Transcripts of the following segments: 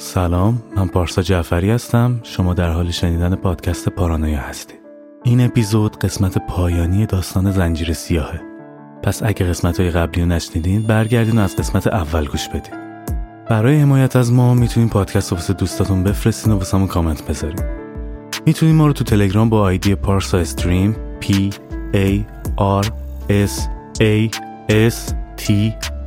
سلام من پارسا جعفری هستم. شما در حال شنیدن پادکست پارانویا هستید. این اپیزود قسمت پایانی داستان زنجیر سیاهه. پس اگه قسمت های قبلی رو نشنیدین برگردین و از قسمت اول گوش بدین. برای حمایت از ما می‌تونین پادکست رو واسه دوستاتون بفرستین و واسه کامنت بذارین. می‌تونین ما رو تو تلگرام با آیدی پارسا استریم P A R S A S T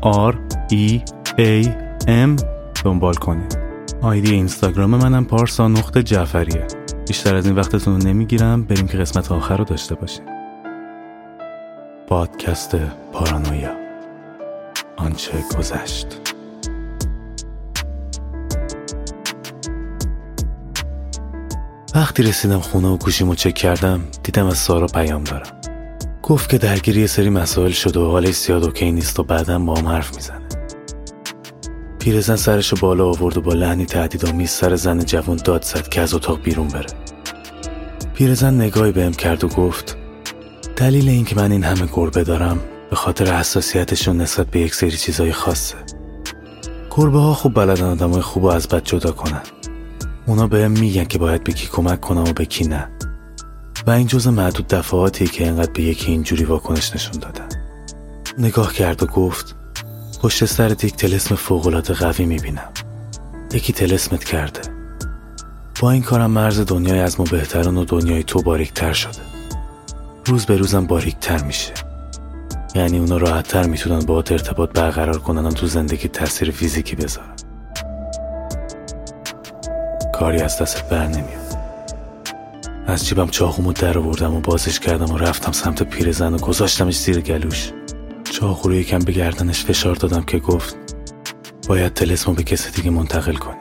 R E A M دنبال کنید آیدی اینستاگرام منم پارسا نقطه جعفریه. بیشتر از این وقتتون رو نمی‌گیرم بریم که قسمت آخر رو داشته باشیم. پادکست پارانویا. آنچه گذشت. وقتی رسیدم خونه و گوشیمو چک کردم دیدم از سارا پیام دارم. گفت که درگیری یه سری مسائل شده و حالش زیاد اوکی نیست و بعدا با هم حرف می‌زنه پیرزن سرشو بالا آورد و با لحنی تهدیدآمیز سر زن جوان داد زد که از اتاق بیرون بره. پیرزن نگاهی بهم کرد و گفت دلیل اینکه من این همه گربه دارم به خاطر حساسیتشون نسبت به یک سری چیزای خاصه. گربه ها خوب بلدن آدمای خوب از بد جدا کنن. اونا بهم میگن که باید به کی کمک کنم و به کی نه. و این جز معدود دفعاتی که انقدر به یکی اینجوری واکنش نشون دادن. نگاه کرد و گفت پشت سرت یک تلسم فوقالعاده قوی می‌بینم. یکی تلسمت کرده. با این کارم مرز دنیای از ما بهتران و دنیای تو باریکتر شده. روز به روزم باریکتر میشه. یعنی اونا راحتتر می‌تونن با ارتباط برقرار کنن و تو زندگی تاثیر فیزیکی بذارن. کاری از دست بر نمیاد. از جیبم چاقومو در آوردم و بازش کردم و رفتم سمت پیرزن و گذاشتمش زیر گلوش. چاقو رو یکم به گردنش فشار دادم که گفت باید تلسمو به کسی دیگه منتقل کنی.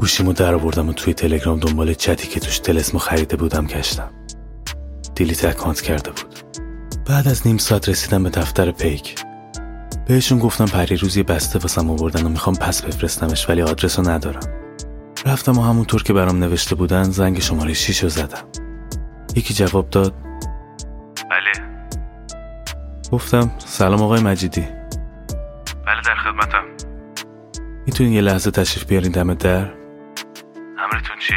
گوشیمو در آوردم و توی تلگرام دنبال چتی که توش تلسمو خریده بودم گشتم. دیلیت اکانت کرده بود. بعد از نیم ساعت رسیدم به دفتر پیک. بهشون گفتم پری روزی بسته واسم آوردن و می‌خوام پس بفرستمش ولی آدرس رو ندارم. رفتم و همونطور که برام نوشته بودن زنگ شماره 6 رو زدم. یکی جواب داد گفتم سلام آقای مجیدی. بله در خدمتم. می‌تونین یه لحظه تشریف بیارین دم در؟ امرتون چیه؟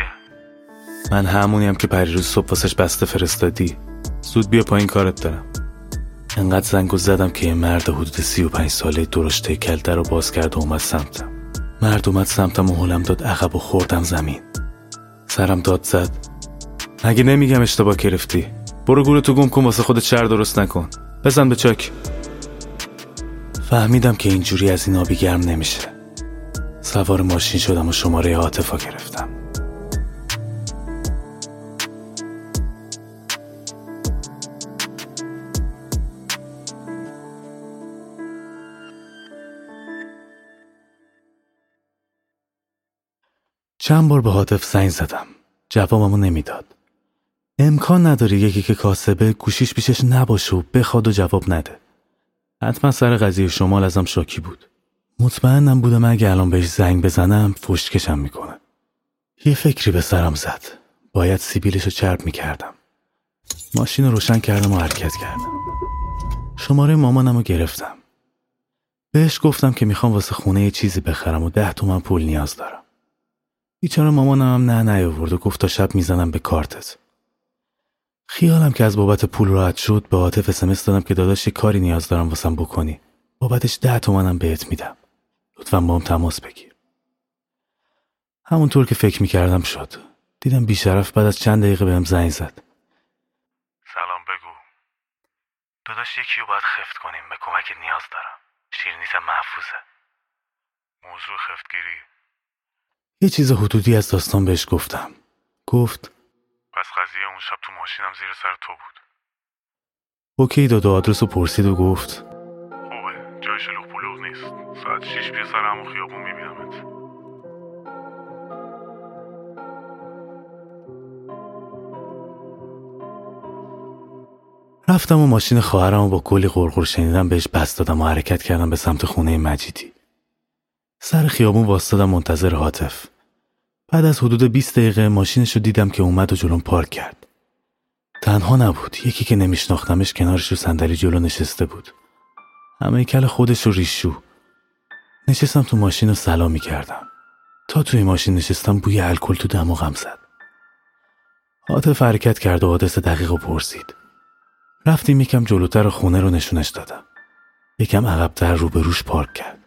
من همونیم که پریروز صبح واسش بسته فرستادی. زود بیا پایین کارت دارم. انقدر زنگو زدم که یه مرد حدود سی و پنج ساله درشته کلده رو باز کرد و اومد سمتم. مرد اومد سمتم و حلم داد عقب و خوردم زمین. سرم داد زد. مگه نمیگم اشتباه گرفتی؟ برو گورو تو گم کن واسه خودت شر درست نکن. بزن به چاک. فهمیدم که اینجوری از این آبی گرم نمیشه. سوار ماشین شدم و شماره عاطفا گرفتم. چند بار به حاطف زنگ زدم. جوابمو نمی‌داد. امکان نداره یکی که کاسبه گوشیش پیشش نباشه و بخواد و جواب نده. حتما سر قضیه شمال ازم شاکی بود. مطمئنم بودم اگه الان بهش زنگ بزنم فشکشم می‌کنه. یه فکری به سرم زد. باید سیبیلشو چرب می‌کردم. ماشین رو روشن کردم و حرکت کردم. شماره مامانم رو گرفتم. بهش گفتم که می‌خوام واسه خونه یه چیزی بخرم و ده تومن پول نیاز دارم. بیچاره مامانم هم نه نیاورد و گفت تا شب می‌زنم به کارتت. خیالم که از بابت پول راحت شد به عاطف اسمس دادم که داداش یه کاری نیاز دارم واسم بکنی. بابتش ده تومنم بهت میدم. لطفا با هم تماس بگیر. همونطور که فکر می‌کردم شد. دیدم بیشرف بعد از چند دقیقه بهم زنگ زد. سلام بگو. داداش یکی رو باید خفت کنیم. به کمک نیاز دارم. شیرینیتم محفوظه. موضوع خفتگیری. یه چیز حدودی از داستان بهش گفتم. گفت پس قضیه اون شب تو ماشینم زیر سر تو بود. اوکی داد و آدرس رو پرسید و گفت. خوبه. جای شلوغ پلوغ نیست. ساعت شیش بیا سر همون خیابون میبینمت. رفتم و ماشین خواهرم و با کلی غرغر شنیدم بهش بس دادم و حرکت کردم به سمت خونه مجیدی. سر خیابون واسطادم منتظر حاطف. بعد از حدود 20 دقیقه ماشینش رو دیدم که اومد و جلوم پارک کرد. تنها نبود. یکی که نمیشناختمش کنارش رو صندلی جلو نشسته بود. همه کل خودش رو ریشو نشستم تو ماشین و سلام کردم. تا توی ماشین نشستم بوی الکل تو دماغم زد. عاطف حرکت کرد و آدرس دقیق و پرسید. رفتیم یکم جلوتر خونه رو نشونش دادم. یکم عقبتر روبروش پارک کرد.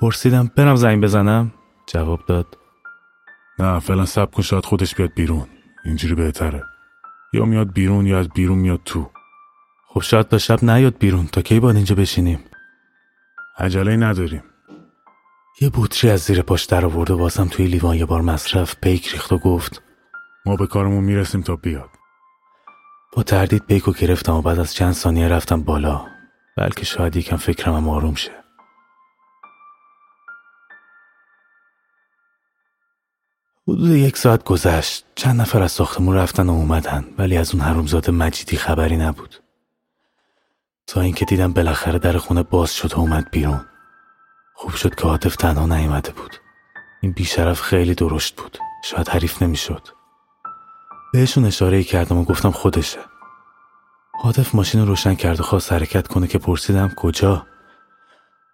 پرسیدم برم زنگ بزنم؟ جواب داد. نه فعلا سب کن شاید خودش بیاد بیرون. اینجوری بهتره. یا میاد بیرون یا از بیرون میاد تو. خب شاید تا شب نیاد بیرون. تا کی باید اینجا بشینیم؟ عجله نداریم. یه بوتری از زیر پاش در آورد و واسم توی لیوان یه بار مصرف پیک ریخت و گفت ما به کارمون می‌رسیم تا بیاد. با تردید پیکو گرفتم و بعد از چند ثانیه رفتم بالا. بلکه شاید یکم فکرم هم آروم شه. حدود یک ساعت گذشت. چند نفر از ساختمون رفتن و اومدن ولی از اون حرومزاده مجیدی خبری نبود. تا اینکه دیدم بالاخره در خونه باز شد و اومد بیرون. خوب شد که عاطف تنها نیومده بود. این بیشرف خیلی درشت بود. شاید حریف نمی‌شد. بهشون اشاره کردم و گفتم خودشه. عاطف ماشین رو روشن کرد و خواست حرکت کنه که پرسیدم کجا؟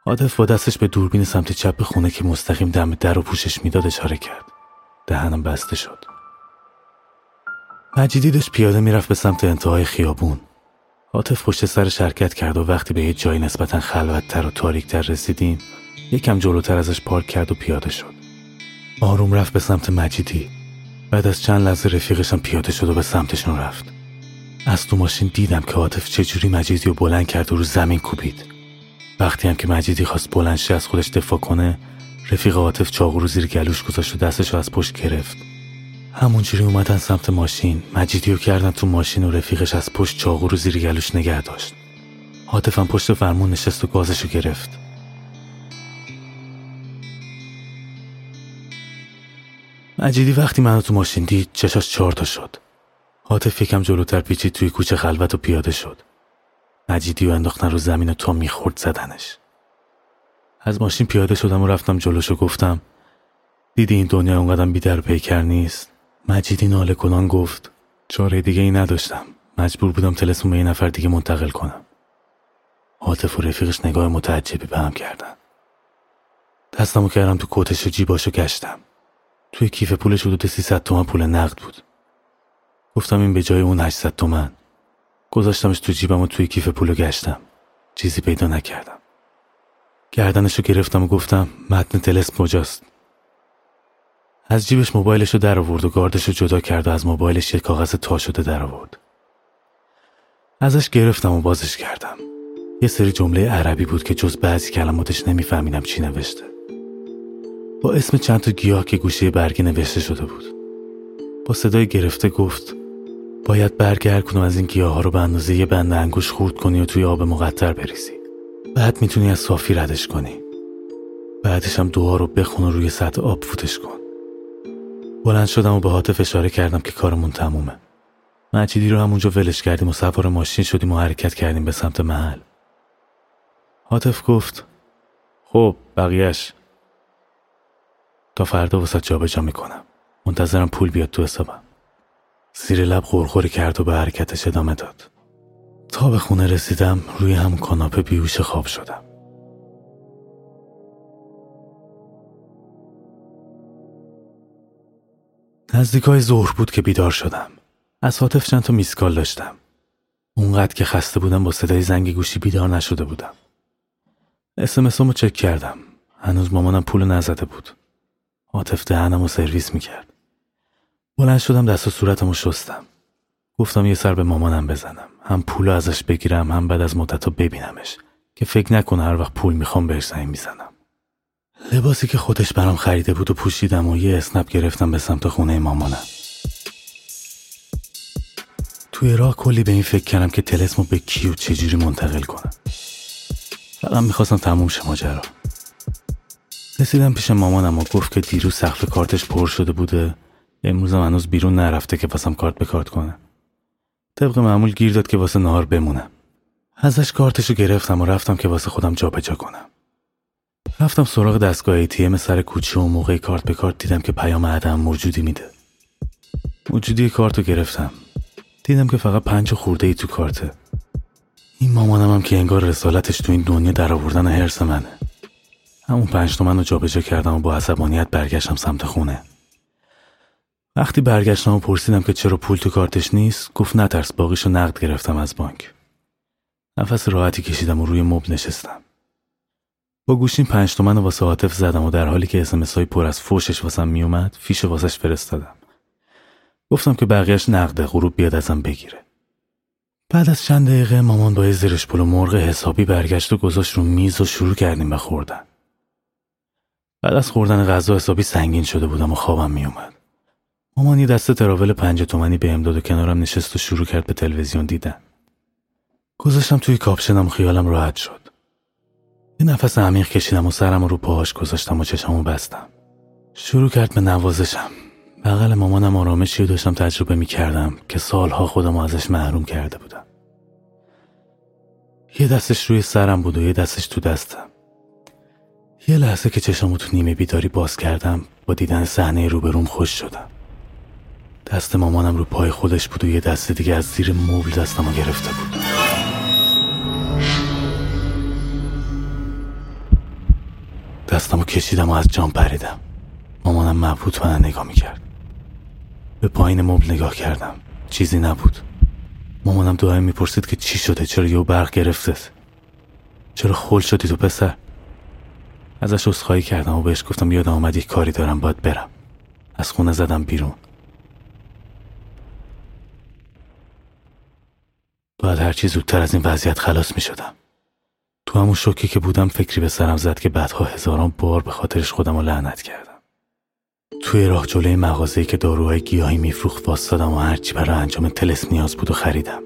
عاطف با دستش به دوربین سمت چپ خونه که مستقیم دم در و پوشش می‌داد اشاره کرد. دهنم بسته شد. مجیدی داشت پیاده می‌رفت به سمت انتهای خیابون. عاطف پشت سر شرکت کرد و وقتی به یه جای نسبتا خلوتتر و تاریکتر رسیدیم یکم جلوتر ازش پارک کرد و پیاده شد. آروم رفت به سمت مجیدی. بعد از چند لحظه رفیقشم پیاده شد و به سمتشون رفت. از تو ماشین دیدم که عاطف چجوری مجیدی رو بلند کرد و رو زمین کوبید. وقتی هم که مجیدی خواست بلند از خودش دفاع کنه رفیق عاطف چاقو رو زیر گلوش گذاشت و دستش از پشت گرفت. همونجوری اومدن سمت ماشین. مجیدی رو کردن تو ماشین و رفیقش از پشت چاقو رو زیر گلوش نگه داشت. عاطفم پشت فرمون نشست و گازش رو گرفت. مجیدی وقتی منو تو ماشین دید چشاش چهار تا شد. عاطف یکم جلوتر پیچید توی کوچه خلوت و پیاده شد. مجیدی و انداختن رو زمین و تا می‌خورد زدنش. از ماشین پیاده شدم و رفتم جلوش و گفتم دیدی این دنیا اونقدر بیدر پیکر نیست؟ مجیدی ناله کنان گفت چاره دیگه ای نداشتم. مجبور بودم تلسون به یه نفر دیگه منتقل کنم. عاطف و رفیقش نگاه متعجبی به هم کردن. دستمو کردم تو کتش و جیباشو گشتم. توی کیف پولش حدود 300 تومن پول نقد بود. گفتم این به جای اون 800 تومن. گذاشتمش تو جیبم و توی کیف پولو گشتم. چیزی پیدا نکردم. گردنشو گرفتم و گفتم متن تلس کجاست از جیبش موبایلش رو در آورد و گاردش رو جدا کرد و از موبایلش یک کاغذ تا شده در آورد. ازش گرفتم و بازش کردم. یه سری جمله عربی بود که جز بعضی کلماتش نمیفهمیدم چی نوشته. با اسم چند تا گیاه که گوشه برگی نوشته شده بود. با صدای گرفته گفت باید برگ کنم از این گیاه ها رو به اندازه یه بند انگوش خورد کنی و توی آب مقطر بریزی. بعد می‌تونی از صافی ردش کنی. بعدش هم دعا رو بخون و روی سطح آب فوتش کن. بلند شدم و به حاطف اشاره کردم که کارمون تمومه. مجیدی رو همونجا ولش کردیم و سوار ماشین شدیم و حرکت کردیم به سمت محل. حاطف گفت خب بقیهش تا فردا وسط جابجا می‌کنم. منتظرم پول بیاد تو حسابم. زیر لب غرغری کرد و به حرکتش ادامه داد. تا به خونه رسیدم روی همون کاناپه بیوش خواب شدم. نزدیکای ظهر بود که بیدار شدم. از حاطف چند تا میسکال داشتم. اونقدر که خسته بودم با صدای زنگ گوشی بیدار نشده بودم. اسمسامو چک کردم. هنوز مامانم پول نزده بود. عاطف دهنم و سرویس می‌کرد. بلند شدم دست و صورتم و شستم. گفتم یه سر به مامانم بزنم. هم پول ازش بگیرم هم بعد از مدت ببینمش. که فکر نکنه هر وقت پول می‌خوام بهش زنگ می‌زنم. لباسی که خودش برام خریده بود و پوشیدم و یه اسنپ گرفتم به سمت خونه مامانم. توی راه کلی به این فکر کردم که تلسمو به کی و چجوری منتقل کنم. فقط می‌خواستم تموم شه ماجرا. رسیدم پیش مامانم و گفت که دیروز سقف کارتش پر شده بوده. امروزم هنوز بیرون نرفته که واسم کارت به کارت کنه. طبق معمول گیر داد که واسه نهار بمونم. ازش کارتشو گرفتم و رفتم که واسه خودم جابجا کنم. رفتم سراغ دستگاه ایتیم سر کوچه و موقع کارت به کارت دیدم که پیام عدم موجودی میده. موجودی کارتو گرفتم. دیدم که فقط پنج خورده ای تو کارته. این مامانم هم که انگار رسالتش تو این دنیا در آوردن حرس منه. همون پنج تومن رو جابجا کردم و با عصبانیت برگشتم سمت خونه. وقتی برگشتم و پرسیدم که چرا پول تو کارتش نیست گفت نترس باقیشو نقد گرفتم از بانک. نفس راحتی کشیدم و روی مب نشستم. با گوشیم پنج تومن واسه عاطف زدم و در حالی که اسمس های پر از فوشش واسم میومد فیش واسش فرستادم. گفتم که بقیهش نقده غروب بیاد ازم بگیره. بعد از چند دقیقه مامان با زرش پلو مرغ حسابی برگشت و گذاشت رو میز و شروع کردیم به خوردن. بعد از خوردن غذا حسابی سنگین شده بودم و خوابم میومد. مامان یه دسته تراول پنج تومنی به داد و کنارم نشست و شروع کرد به تلویزیون دیدن. گذاشتم توی کاپشنم خیالم راحت شد. یه نفس عمیق کشیدم و سرم رو پاهاش گذاشتم و چشمو بستم. شروع کرد به نوازشم. بغل مامانم آرامشی رو داشتم تجربه می کردم که سالها خودم ازش محروم کرده بودم. یه دستش روی سرم بود و یه دستش تو دستم. یه لحظه که چشمو تو نیمه بیداری باز کردم با دیدن صحنه روبروم خوش شدم. دست مامانم رو پای خودش بود و یه دست دیگه از زیر مبل دستمو گرفته بود. دستمو کشیدم و از جام پریدم. مامانم مبهوت من نگاه می‌کرد. به پایین مبل نگاه کردم. چیزی نبود. مامانم دائم می‌پرسید که چی شده؟ چرا یه برق گرفتت چرا خول شدی تو پسر؟ ازش عذرخواهی کردم و بهش گفتم یادم آمد یک کاری دارم باید برم. از خونه زدم بیرون. باید هرچی زودتر از این وضعیت خلاص می شدم تو همون شوکی که بودم فکری به سرم زد که بعدها هزاران بار به خاطرش خودم رو لعنت کردم. توی راه جلوی مغازه‌ای که داروهای گیاهی میفروخت واسدادم و هرچی برای انجام تلس نیاز بود و خریدم.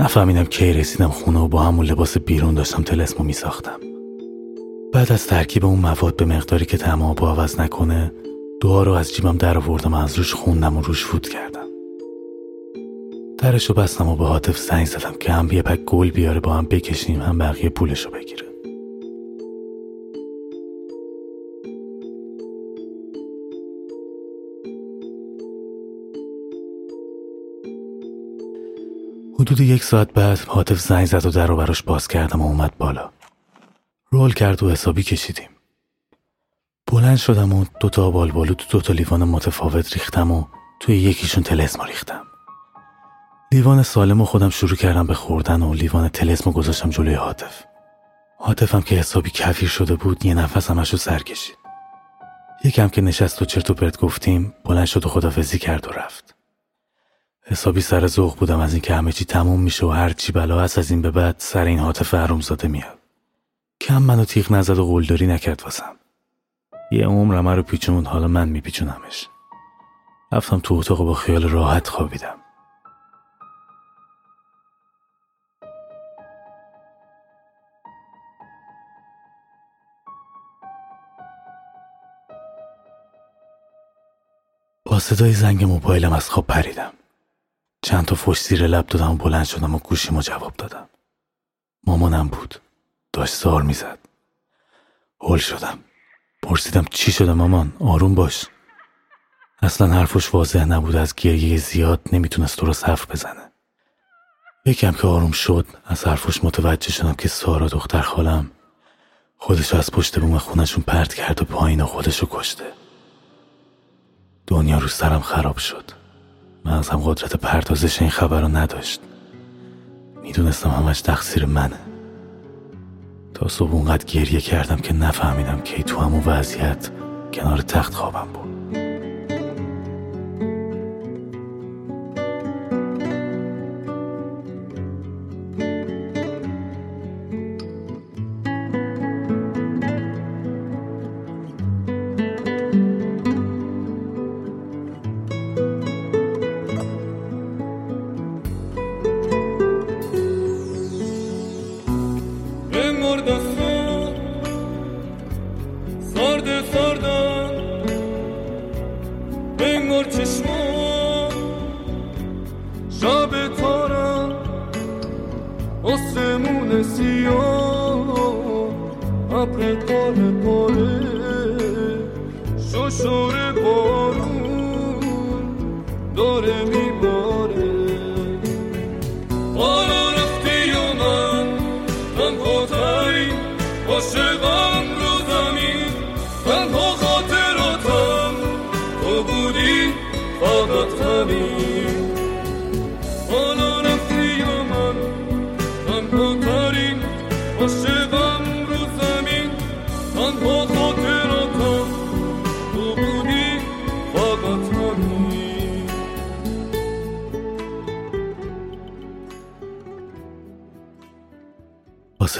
نفهمیدم کی رسیدم خونه و با همون لباس بیرون داشتم تلسمو میساختم. بعد از ترکیب اون مواد به مقداری که تمام با عوض نکنه دعا رو از جیبم در آوردم و از روش خوندم و روش فوت کردم. درشو بستم و به حاطف زنگ زدم که هم یه پک گل بیاره با هم بکشیم هم بقیه پولشو بگیره. حدود یک ساعت بعد حاطف زنگ زد و در رو براش باز کردم و اومد بالا. رول کرد و حسابی کشیدیم. بلند شدم و دوتا بالو تو دوتا لیوان متفاوت ریختم و توی یکیشون تلسما ریختم. لیوان سالم و خودم شروع کردم به خوردن و لیوان تلسمو گذاشتم جلوی حاطف حاطفم که حسابی کفیر شده بود یه نفس همش رو سر کشید. یکم که نشست و چرت و پرت گفتیم بلند شد و خدافزی کرد و رفت. حسابی سر ذوق بودم از اینکه همه چی تموم میشه و هر چی بلا هست از این به بعد سر این حاطف زاده میاد. کم منو تیغ نزد و قلدری نکرد واسم. یه عمر رو پیچون حالا من میپیچونمش. رفتم تو اتاق با خیال راحت خوابیدم. صدای زنگ موبایلم از خواب پریدم. چند تا فش زیر لب دادم و بلند شدم و گوشیمو جواب دادم. مامانم بود. داشت زار می‌زد. هل شدم. پرسیدم چی شده مامان؟ آروم باش. اصلا حرفش واضح نبود. از گریه زیاد نمی‌تونست درست حرف بزنه. یکم که آروم شد از حرفش متوجه شدم که سارا دختر خالم خودش از پشت بوم خونشون پرت کرد و پایین خودشو کشته. دنیا رو سرم خراب شد. مغزم قدرت پردازش این خبر رو نداشت. می‌دونستم همش تقصیر منه. تا صبح اونقدر گریه کردم که نفهمیدم کی تو همون وضعیت کنار تخت خوابم بود.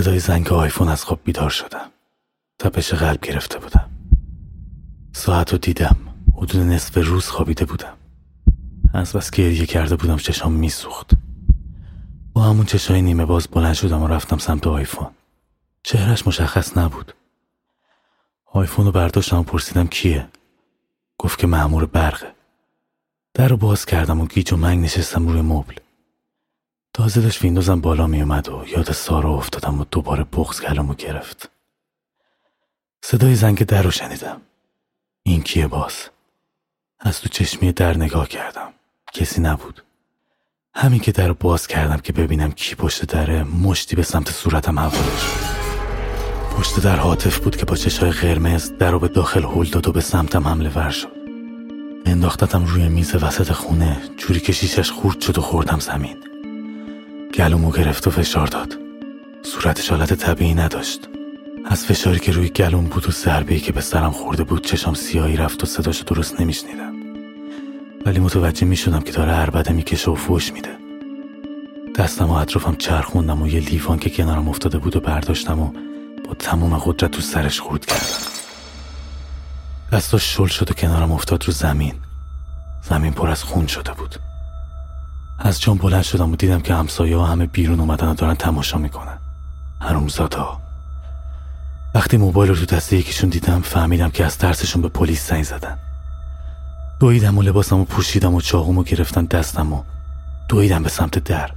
صدای زنگ آیفون از خواب بیدار شدم. تپش قلب گرفته بودم. ساعت رو دیدم. حدود نصف روز خوابیده بودم. از بس گریه کرده بودم چشام میسوخت. با همون چشای نیمه باز بلند شدم و رفتم سمت آیفون. چهرش مشخص نبود. آیفون رو برداشتم و پرسیدم کیه؟ گفت که معمور برقه. در رو باز کردم و گیج و منگ نشستم روی مبل. تازه داشت ویندوزم بالا می اومد و یاد سارا افتادم و دوباره بغز کلمو گرفت. صدای زنگ در رو شنیدم. این کیه باز؟ از تو چشمی در نگاه کردم. کسی نبود. همین که در باز کردم که ببینم کی پشت دره مشتی به سمت صورتم شد. پشت در حاطف بود که با چشای قرمز در رو به داخل هل داد و به سمتم حمله ور شد. انداختتم روی میز وسط خونه. جوری که شیشش خورد شد و خوردم زمین. گلومو گرفت و فشار داد. صورتش حالت طبیعی نداشت. از فشاری که روی گلوم بود و ضربه که به سرم خورده بود چشام سیاهی رفت و صداشو درست نمیشنیدم. ولی متوجه می‌شدم که داره عربده می‌کشه و فوش میده. دستم و اطرافم چرخوندم و یه لیوان که کنارم افتاده بود و برداشتم و با تمام قدرت تو سرش خورد کردم. دستاش شل شد و کنارم افتاد رو زمین. زمین پر از خون شده بود. از جام بلند شدم و دیدم که همسایه ها همه بیرون اومدن و دارن تماشا می‌کنن. ها وقتی موبایل رو تو دست یکیشون دیدم فهمیدم که از ترسشون به پلیس زنگ زدن. دویدم و لباسم و پوشیدم و چاقومو گرفتن دستم و دویدم به سمت در.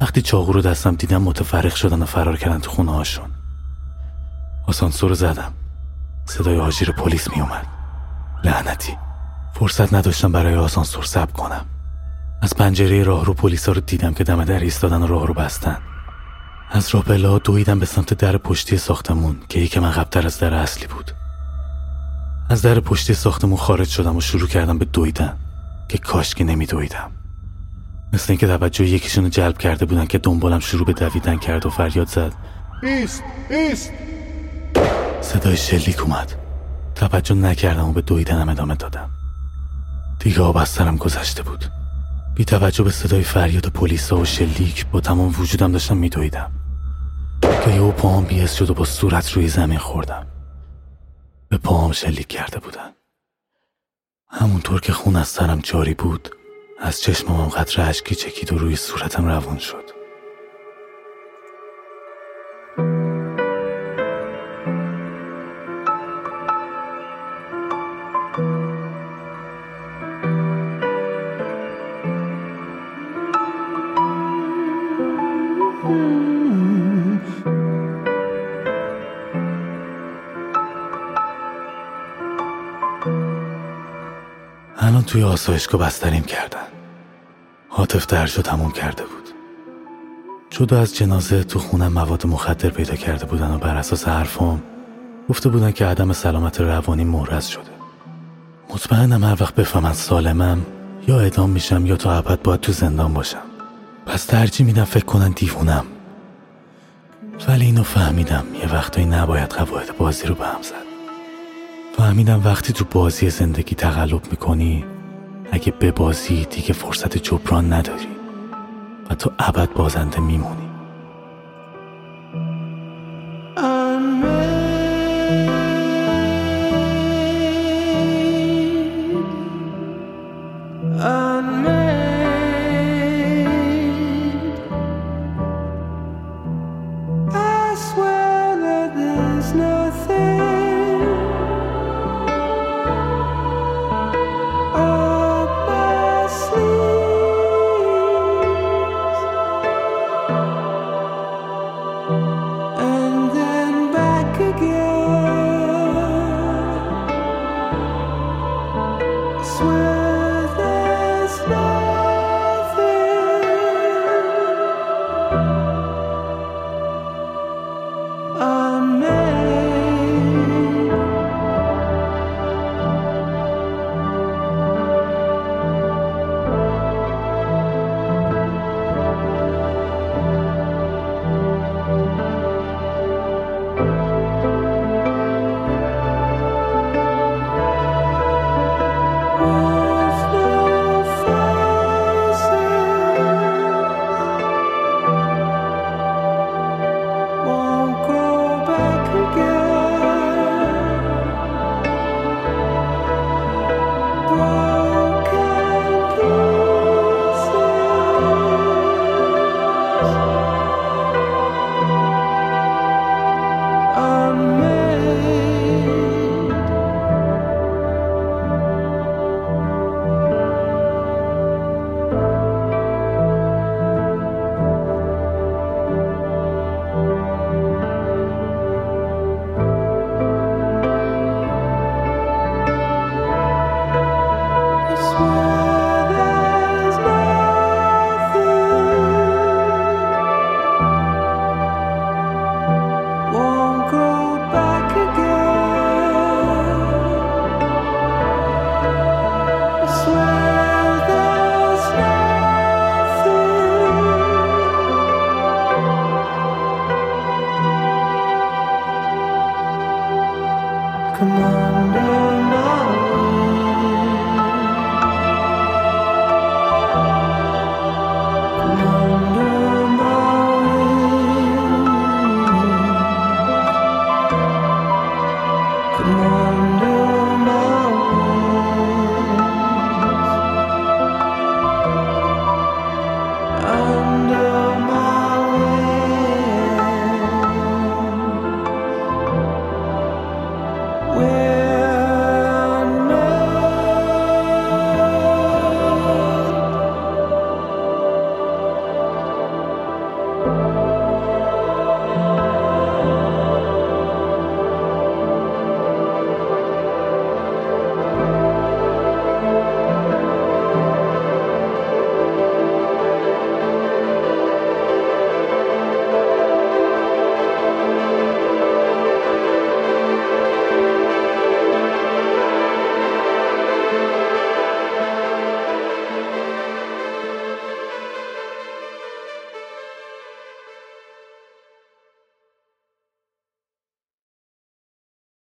وقتی چاقو رو دستم دیدم متفرق شدن و فرار کردن تو خونه هاشون. آسانسور رو زدم. صدای آژیر پلیس می اومد لعنتی. فرصت نداشتم برای آسانسور سب کنم. از پنجره راه رو پلیسا رو دیدم که دم در ایستادن و راه رو بستن. از راپلا دویدم به سمت در پشتی ساختمون که یکم عقبتر از در اصلی بود. از در پشتی ساختمون خارج شدم و شروع کردم به دویدن که کاش که نمی دویدم مثل اینکه توجه یکیشون جلب کرده بودن که دنبالم شروع به دویدن کرد و فریاد زد. ایست ایست. صدای شلیک اومد. توجه نکردم و به دویدنم ادامه دادم. دیگه آب از سرم گذشته بود. بی توجه به صدای فریاد پلیس و شلیک با تمام وجودم داشتم میدویدم. که یه پاهم بی‌حس شد و با صورت روی زمین خوردم. به پاهم شلیک کرده بودن. همونطور که خون از سرم جاری بود از چشمم قطره اشکی چکید و روی صورتم روان شد. الان توی آسایشگاه بستریم کردن. حاطف درجا تموم کرده بود. جدا از جنازه تو خونم مواد مخدر پیدا کرده بودن و بر اساس حرفام گفته بودن که عدم سلامت روانی مورز شده. مطمئنم هر وقت بفهمن سالمم یا اعدام میشم یا تا ابد باید تو زندان باشم. پس ترجیح میدم فکر کنن دیوونم. ولی اینو فهمیدم. یه وقتایی نباید قواعد بازی رو به هم زد. فهمیدم وقتی تو بازی زندگی تقلب می‌کنی اگه به بازی دیگه فرصت جبران نداری و تو ابد بازنده میمونی.